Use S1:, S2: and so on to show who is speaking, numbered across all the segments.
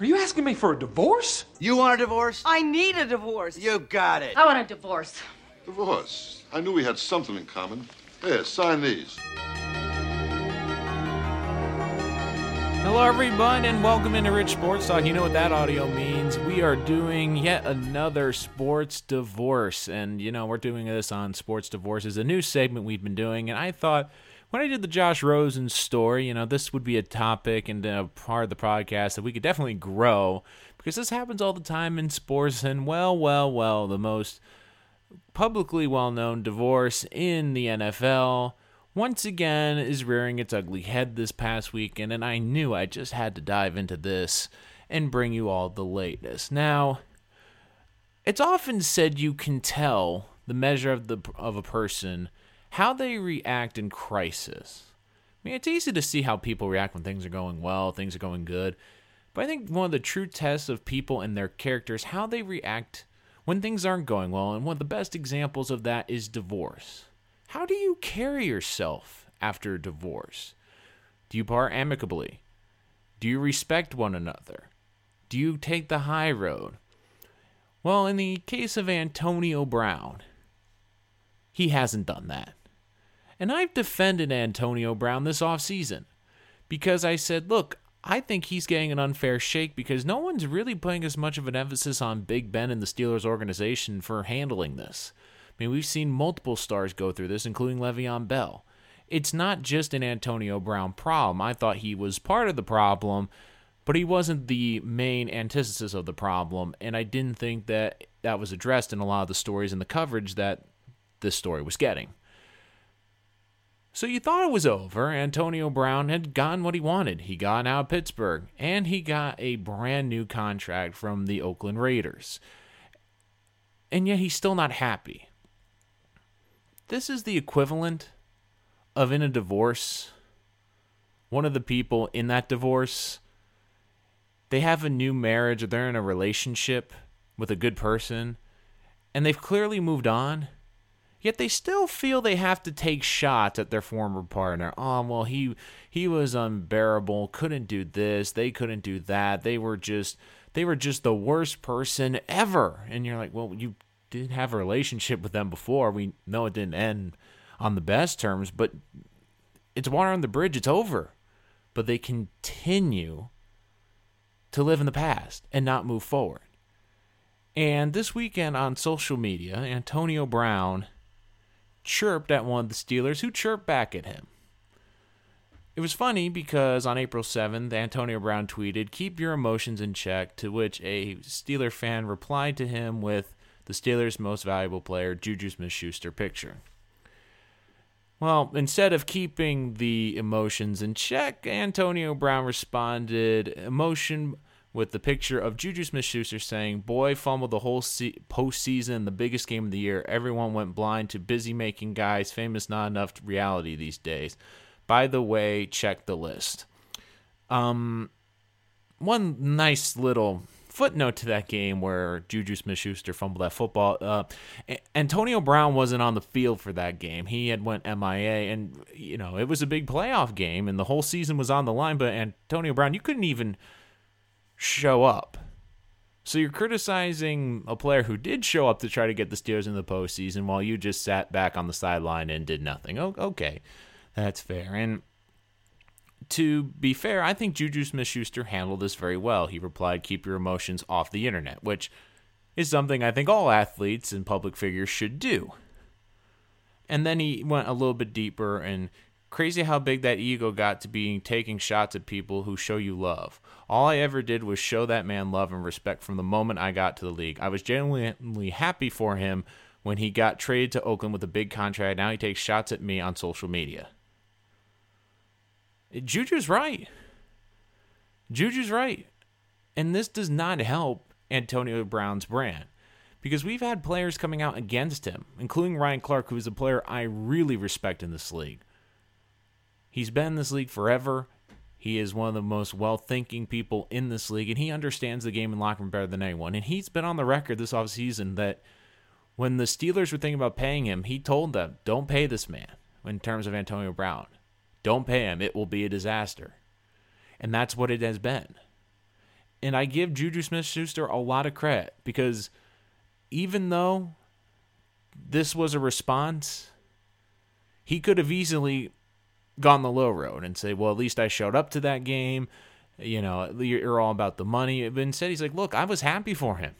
S1: Are you asking me for a divorce?
S2: You want a divorce?
S3: I need a divorce.
S2: You got it.
S4: I want a divorce.
S5: Divorce. I knew we had something in common. Here, sign these.
S6: Hello, everyone, and welcome into Rich Sports Talk. You know what that audio means. We are doing yet another sports divorce. And, you know, we're doing this on sports divorces, a new segment we've been doing. And I thought when I did the Josh Rosen story, you know, this would be a topic and a part of the podcast that we could definitely grow because this happens all the time in sports. And, well, well, well, the most publicly well known divorce in the NFL once again is rearing its ugly head this past weekend, and I knew I just had to dive into this and bring you all the latest. Now, it's often said you can tell the measure of the of a person how they react in crisis. I mean, it's easy to see how people react when things are going well, things are going good. But I think one of the true tests of people and their characters how they react when things aren't going well, and one of the best examples of that is divorce. How do you carry yourself after a divorce? Do you part amicably? Do you respect one another? Do you take the high road? Well, in the case of Antonio Brown, he hasn't done that. And I've defended Antonio Brown this offseason because I said, look, I think he's getting an unfair shake because no one's really putting as much of an emphasis on Big Ben and the Steelers organization for handling this. I mean, we've seen multiple stars go through this, including Le'Veon Bell. It's not just an Antonio Brown problem. I thought he was part of the problem, but he wasn't the main antithesis of the problem, and I didn't think that that was addressed in a lot of the stories and the coverage that this story was getting. So you thought it was over. Antonio Brown had gotten what he wanted. He got out of Pittsburgh, and he got a brand new contract from the Oakland Raiders. And yet he's still not happy this is the equivalent of in a divorce. One of the people in that divorce, they have a new marriage or they're in a relationship with a good person and they've clearly moved on. Yet they still feel they have to take shots at their former partner. Oh, well, he he was unbearable, couldn't do this, they couldn't do that. They were just they were just the worst person ever. And you're like, well, you didn't have a relationship with them before. We know it didn't end on the best terms, but it's water on the bridge. It's over. But they continue to live in the past and not move forward. And this weekend on social media, Antonio Brown chirped at one of the Steelers who chirped back at him. It was funny because on April 7th, Antonio Brown tweeted, Keep your emotions in check, to which a Steeler fan replied to him with, the Steelers' most valuable player, Juju Smith Schuster, picture. Well, instead of keeping the emotions in check, Antonio Brown responded emotion with the picture of Juju Smith Schuster saying, Boy fumbled the whole se- postseason, the biggest game of the year. Everyone went blind to busy making guys famous not enough reality these days. By the way, check the list. Um, one nice little footnote to that game where Juju Smith Schuster fumbled that football. Uh, Antonio Brown wasn't on the field for that game. He had went MIA, and you know it was a big playoff game, and the whole season was on the line. But Antonio Brown, you couldn't even show up. So you're criticizing a player who did show up to try to get the Steelers in the postseason, while you just sat back on the sideline and did nothing. Oh, okay, that's fair. And to be fair, I think Juju Smith Schuster handled this very well. He replied, Keep your emotions off the internet, which is something I think all athletes and public figures should do. And then he went a little bit deeper and crazy how big that ego got to being taking shots at people who show you love. All I ever did was show that man love and respect from the moment I got to the league. I was genuinely happy for him when he got traded to Oakland with a big contract. Now he takes shots at me on social media. Juju's right. Juju's right. And this does not help Antonio Brown's brand because we've had players coming out against him, including Ryan Clark, who is a player I really respect in this league. He's been in this league forever. He is one of the most well thinking people in this league, and he understands the game in locker room better than anyone. And he's been on the record this offseason that when the Steelers were thinking about paying him, he told them, don't pay this man in terms of Antonio Brown. Don't pay him. It will be a disaster. And that's what it has been. And I give Juju Smith Schuster a lot of credit because even though this was a response, he could have easily gone the low road and say, well, at least I showed up to that game. You know, you're all about the money. But instead, he's like, look, I was happy for him.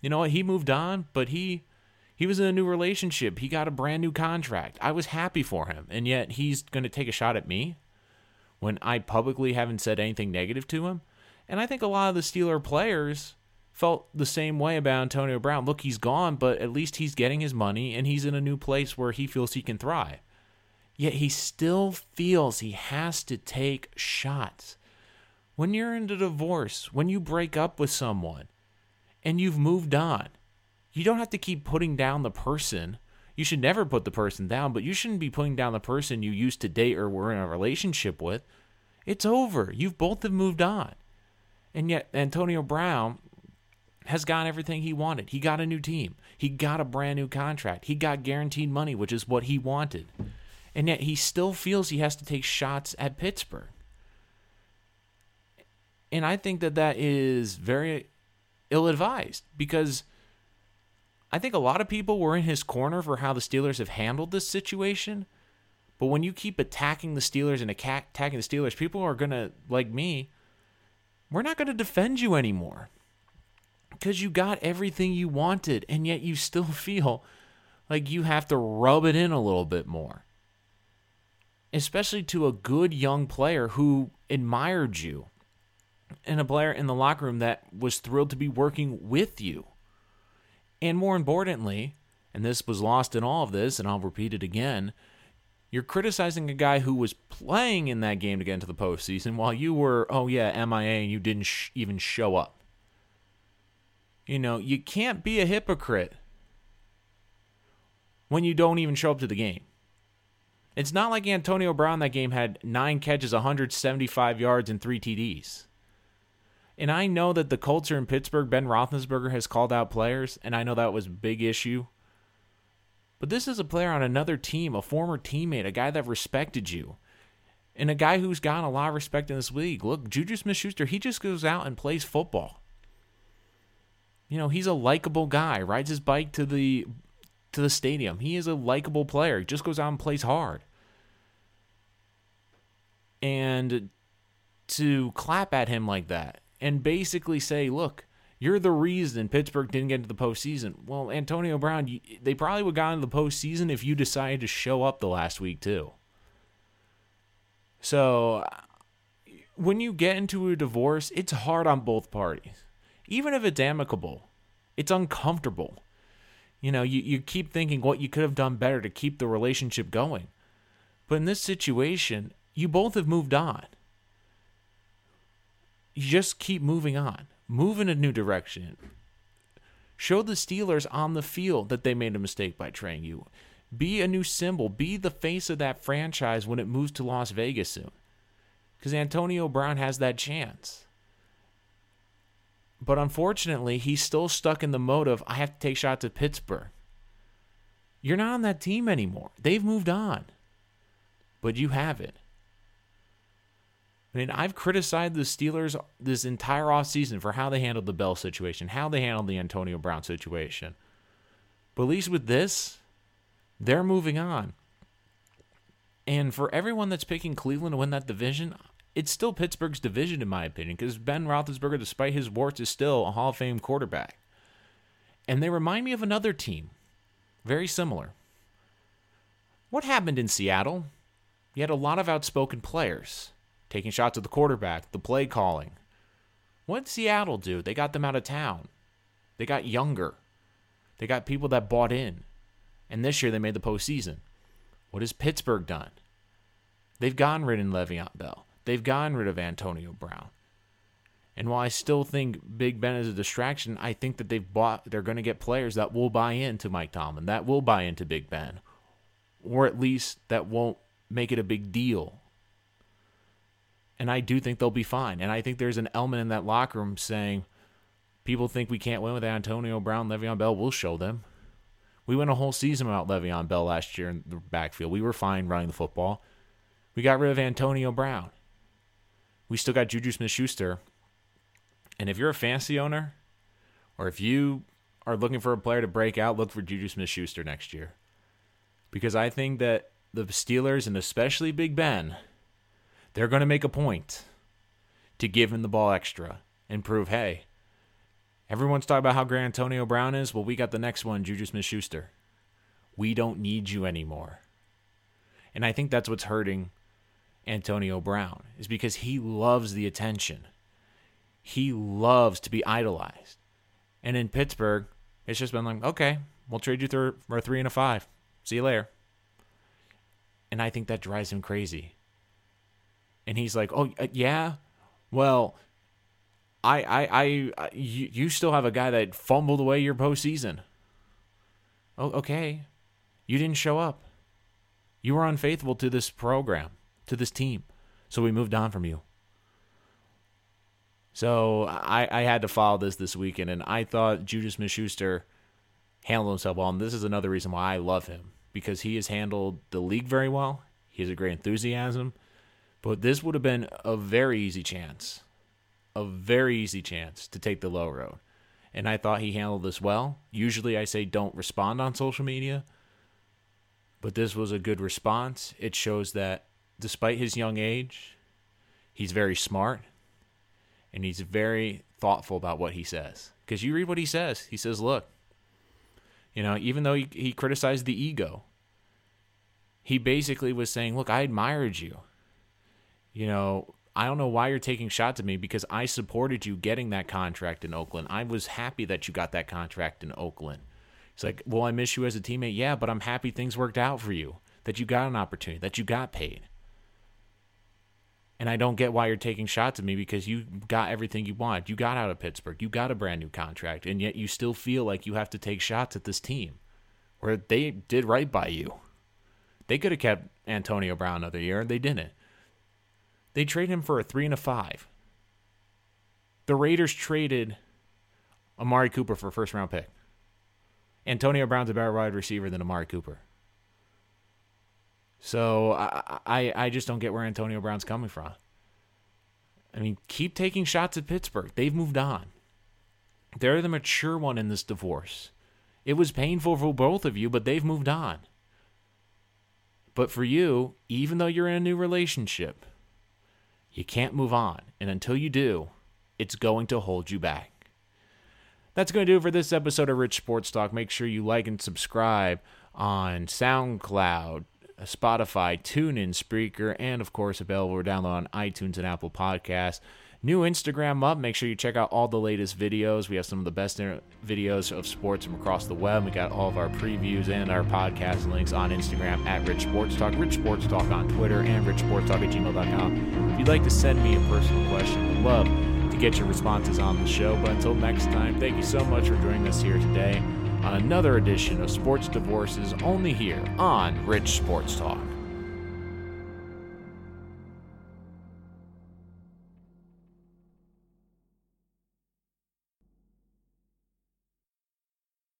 S6: You know what? He moved on, but he he was in a new relationship. He got a brand new contract. I was happy for him. And yet he's going to take a shot at me when I publicly haven't said anything negative to him. And I think a lot of the Steeler players felt the same way about Antonio Brown. Look, he's gone, but at least he's getting his money and he's in a new place where he feels he can thrive. Yet he still feels he has to take shots. When you're in a divorce, when you break up with someone and you've moved on, you don't have to keep putting down the person. You should never put the person down, but you shouldn't be putting down the person you used to date or were in a relationship with. It's over. You've both have moved on. And yet Antonio Brown has got everything he wanted. He got a new team. He got a brand new contract. He got guaranteed money, which is what he wanted. And yet he still feels he has to take shots at Pittsburgh. And I think that that is very ill advised because I think a lot of people were in his corner for how the Steelers have handled this situation. But when you keep attacking the Steelers and attacking the Steelers, people are going to, like me, we're not going to defend you anymore because you got everything you wanted, and yet you still feel like you have to rub it in a little bit more. Especially to a good young player who admired you, and a player in the locker room that was thrilled to be working with you. And more importantly, and this was lost in all of this, and I'll repeat it again. You're criticizing a guy who was playing in that game to get into the postseason while you were, oh yeah, MIA, and you didn't sh- even show up. You know, you can't be a hypocrite when you don't even show up to the game. It's not like Antonio Brown that game had nine catches, 175 yards, and three TDs. And I know that the culture in Pittsburgh, Ben Roethlisberger has called out players, and I know that was a big issue. But this is a player on another team, a former teammate, a guy that respected you, and a guy who's gotten a lot of respect in this league. Look, Juju Smith Schuster, he just goes out and plays football. You know, he's a likable guy. Rides his bike to the to the stadium. He is a likable player. He just goes out and plays hard. And to clap at him like that and basically say, "Look, you're the reason Pittsburgh didn't get into the postseason." Well, Antonio Brown, they probably would have gotten into the postseason if you decided to show up the last week too. So, when you get into a divorce, it's hard on both parties even if it's amicable, it's uncomfortable. You know, you, you keep thinking what you could have done better to keep the relationship going. But in this situation, you both have moved on. You just keep moving on, move in a new direction. Show the Steelers on the field that they made a mistake by trading you. Be a new symbol. Be the face of that franchise when it moves to Las Vegas soon. Because Antonio Brown has that chance. But unfortunately, he's still stuck in the mode of I have to take shots at Pittsburgh. You're not on that team anymore. They've moved on. But you haven't. I mean, I've criticized the Steelers this entire offseason for how they handled the Bell situation, how they handled the Antonio Brown situation. But at least with this, they're moving on. And for everyone that's picking Cleveland to win that division, it's still Pittsburgh's division, in my opinion, because Ben Roethlisberger, despite his warts, is still a Hall of Fame quarterback. And they remind me of another team, very similar. What happened in Seattle? You had a lot of outspoken players taking shots at the quarterback, the play calling. What did Seattle do? They got them out of town. They got younger. They got people that bought in. And this year they made the postseason. What has Pittsburgh done? They've gone rid of Le'Veon Bell. They've gotten rid of Antonio Brown. And while I still think Big Ben is a distraction, I think that they've bought they're going to get players that will buy into Mike Tomlin, that will buy into Big Ben. Or at least that won't make it a big deal. And I do think they'll be fine. And I think there's an element in that locker room saying people think we can't win with Antonio Brown, Le'Veon Bell. We'll show them. We went a whole season without Le'Veon Bell last year in the backfield. We were fine running the football. We got rid of Antonio Brown. We still got Juju Smith Schuster. And if you're a fantasy owner, or if you are looking for a player to break out, look for Juju Smith Schuster next year. Because I think that the Steelers, and especially Big Ben, they're going to make a point to give him the ball extra and prove, hey, everyone's talking about how great Antonio Brown is. Well, we got the next one, Juju Smith Schuster. We don't need you anymore. And I think that's what's hurting Antonio Brown, is because he loves the attention. He loves to be idolized. And in Pittsburgh, it's just been like, okay, we'll trade you for a three and a five. See you later. And I think that drives him crazy. And he's like, oh, uh, yeah? Well, I, I, I, you, you still have a guy that fumbled away your postseason. Oh, okay. You didn't show up. You were unfaithful to this program, to this team. So we moved on from you. So I, I had to follow this this weekend, and I thought Juju Smith-Schuster handled himself well. And this is another reason why I love him because he has handled the league very well. He has a great enthusiasm. But this would have been a very easy chance, a very easy chance to take the low road. And I thought he handled this well. Usually I say don't respond on social media, but this was a good response. It shows that despite his young age, he's very smart and he's very thoughtful about what he says. Because you read what he says. He says, look, you know, even though he, he criticized the ego, he basically was saying, look, I admired you. You know, I don't know why you're taking shots at me because I supported you getting that contract in Oakland. I was happy that you got that contract in Oakland. It's like, well, I miss you as a teammate. Yeah, but I'm happy things worked out for you, that you got an opportunity, that you got paid. And I don't get why you're taking shots at me because you got everything you want. You got out of Pittsburgh. You got a brand new contract. And yet you still feel like you have to take shots at this team where they did right by you. They could have kept Antonio Brown another year, they didn't. They traded him for a three and a five. The Raiders traded Amari Cooper for a first round pick. Antonio Brown's a better wide receiver than Amari Cooper. So I, I I just don't get where Antonio Brown's coming from. I mean, keep taking shots at Pittsburgh. They've moved on. They're the mature one in this divorce. It was painful for both of you, but they've moved on. But for you, even though you're in a new relationship, you can't move on. And until you do, it's going to hold you back. That's going to do it for this episode of Rich Sports Talk. Make sure you like and subscribe on SoundCloud, Spotify, TuneIn, Spreaker, and of course available for download on iTunes and Apple Podcasts. New Instagram up. Make sure you check out all the latest videos. We have some of the best videos of sports from across the web. We got all of our previews and our podcast links on Instagram at Rich Sports Talk, Rich Sports Talk on Twitter, and Rich Sports Talk at gmail.com. If you'd like to send me a personal question, we'd love to get your responses on the show. But until next time, thank you so much for joining us here today on another edition of Sports Divorces only here on Rich Sports Talk.